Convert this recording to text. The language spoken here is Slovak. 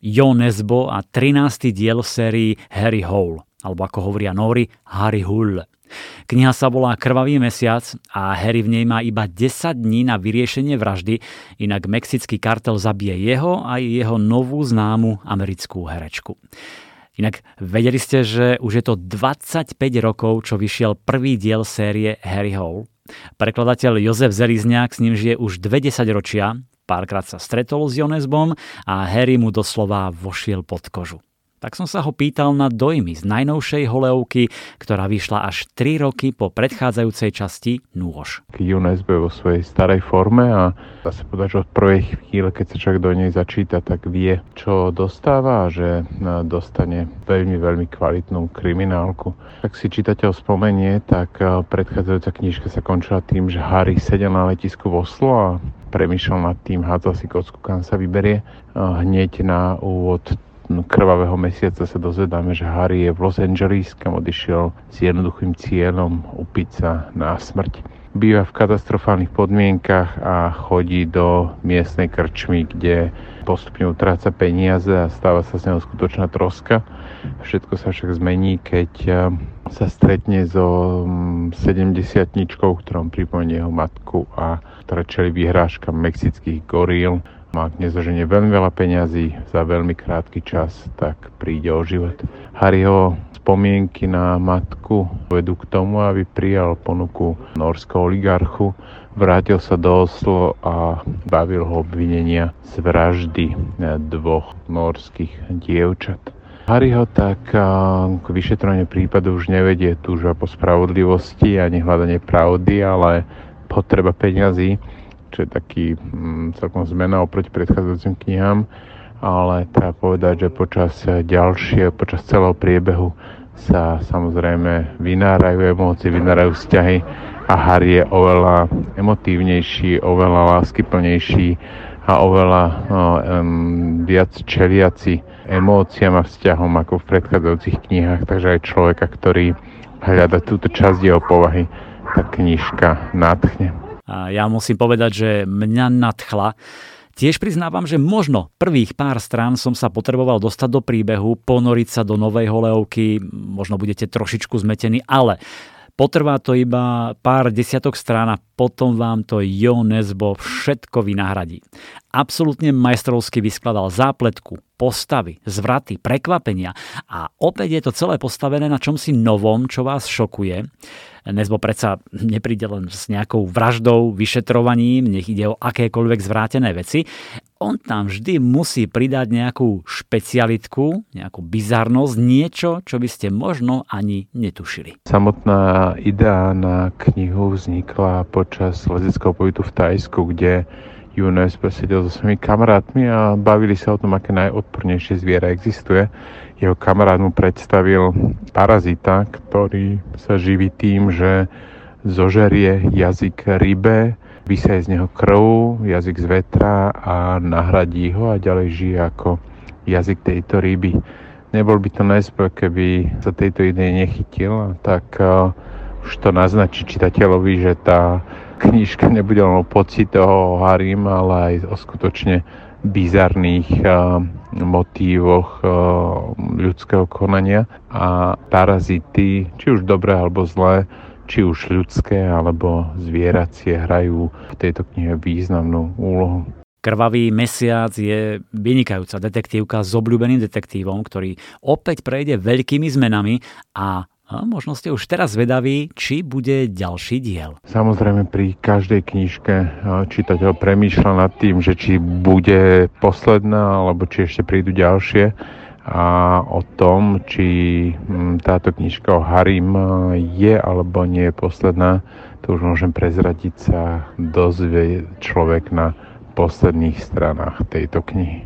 Jo Nesbo a 13. diel sérii Harry Hole, alebo ako hovoria Nori, Harry Hull. Kniha sa volá Krvavý mesiac a Harry v nej má iba 10 dní na vyriešenie vraždy, inak mexický kartel zabije jeho a jeho novú známu americkú herečku. Inak vedeli ste, že už je to 25 rokov, čo vyšiel prvý diel série Harry Hole. Prekladateľ Jozef Zelizňák s ním žije už 20 ročia Párkrát sa stretol s Jonesbom a Harry mu doslova vošiel pod kožu. Tak som sa ho pýtal na dojmy z najnovšej holeovky, ktorá vyšla až 3 roky po predchádzajúcej časti Nôž. Jones vo svojej starej forme a dá sa povedať, že od prvej chvíle, keď sa človek do nej začíta, tak vie, čo dostáva a že dostane veľmi, veľmi kvalitnú kriminálku. Ak si čitateľ spomenie, tak predchádzajúca knižka sa končila tým, že Harry sedel na letisku v Oslo a premýšľal nad tým, hádzal si kocku, kam sa vyberie. Hneď na úvod krvavého mesiaca sa dozvedáme, že Harry je v Los Angeles, kam odišiel s jednoduchým cieľom upiť sa na smrť. Býva v katastrofálnych podmienkach a chodí do miestnej krčmy, kde postupne utráca peniaze a stáva sa z neho skutočná troska. Všetko sa však zmení, keď sa stretne so 70 ktorom pripomenie jeho matku a ktorá čeli vyhrážkam mexických goríl. Ak nezoženie veľmi veľa peňazí za veľmi krátky čas, tak príde o život. Harryho spomienky na matku vedú k tomu, aby prijal ponuku norského oligarchu, vrátil sa do Oslo a bavil ho obvinenia z vraždy dvoch norských dievčat. Harryho tak k vyšetrovaniu prípadu už nevedie túžba po spravodlivosti ani hľadanie pravdy, ale potreba peňazí, čo je taký mm, celkom zmena oproti predchádzajúcim knihám, ale treba povedať, že počas ďalšie, počas celého priebehu sa samozrejme vynárajú emócie, vynárajú vzťahy a Harry je oveľa emotívnejší, oveľa láskyplnejší a oveľa um, viac čeliaci emóciám a vzťahom ako v predchádzajúcich knihách, takže aj človeka, ktorý hľada túto časť jeho povahy, tá knižka nadchne. Ja musím povedať, že mňa nadchla. Tiež priznávam, že možno prvých pár strán som sa potreboval dostať do príbehu, ponoriť sa do novej holeovky, možno budete trošičku zmetení, ale Potrvá to iba pár desiatok strán a potom vám to Jo Nesbo všetko vynahradí. Absolutne majstrovsky vyskladal zápletku, postavy, zvraty, prekvapenia a opäť je to celé postavené na čomsi novom, čo vás šokuje. Nesbo predsa nepríde len s nejakou vraždou, vyšetrovaním, nech ide o akékoľvek zvrátené veci. On tam vždy musí pridať nejakú špecialitku, nejakú bizarnosť, niečo, čo by ste možno ani netušili. Samotná idea na knihu vznikla počas lezeckého pobytu v Tajsku, kde Junes sedel so svojimi kamarátmi a bavili sa o tom, aké najodpornejšie zviera existuje. Jeho kamarát mu predstavil parazita, ktorý sa živí tým, že zožerie jazyk rybe, vysaje z neho krv, jazyk z vetra a nahradí ho a ďalej žije ako jazyk tejto ryby. Nebol by to najspôl, keby sa tejto idei nechytil, tak uh, už to naznačí čitateľovi, že tá knižka nebude len o pocit toho Harim, ale aj o skutočne bizarných uh, motívoch uh, ľudského konania a parazity, či už dobré alebo zlé, či už ľudské alebo zvieracie, hrajú v tejto knihe významnú úlohu. Krvavý mesiac je vynikajúca detektívka s obľúbeným detektívom, ktorý opäť prejde veľkými zmenami a a možno ste už teraz vedaví, či bude ďalší diel. Samozrejme pri každej knižke čitateľ premýšľa nad tým, že či bude posledná, alebo či ešte prídu ďalšie a o tom, či hm, táto knižka o Harim je alebo nie je posledná, to už môžem prezradiť sa dozvie človek na posledných stranách tejto knihy.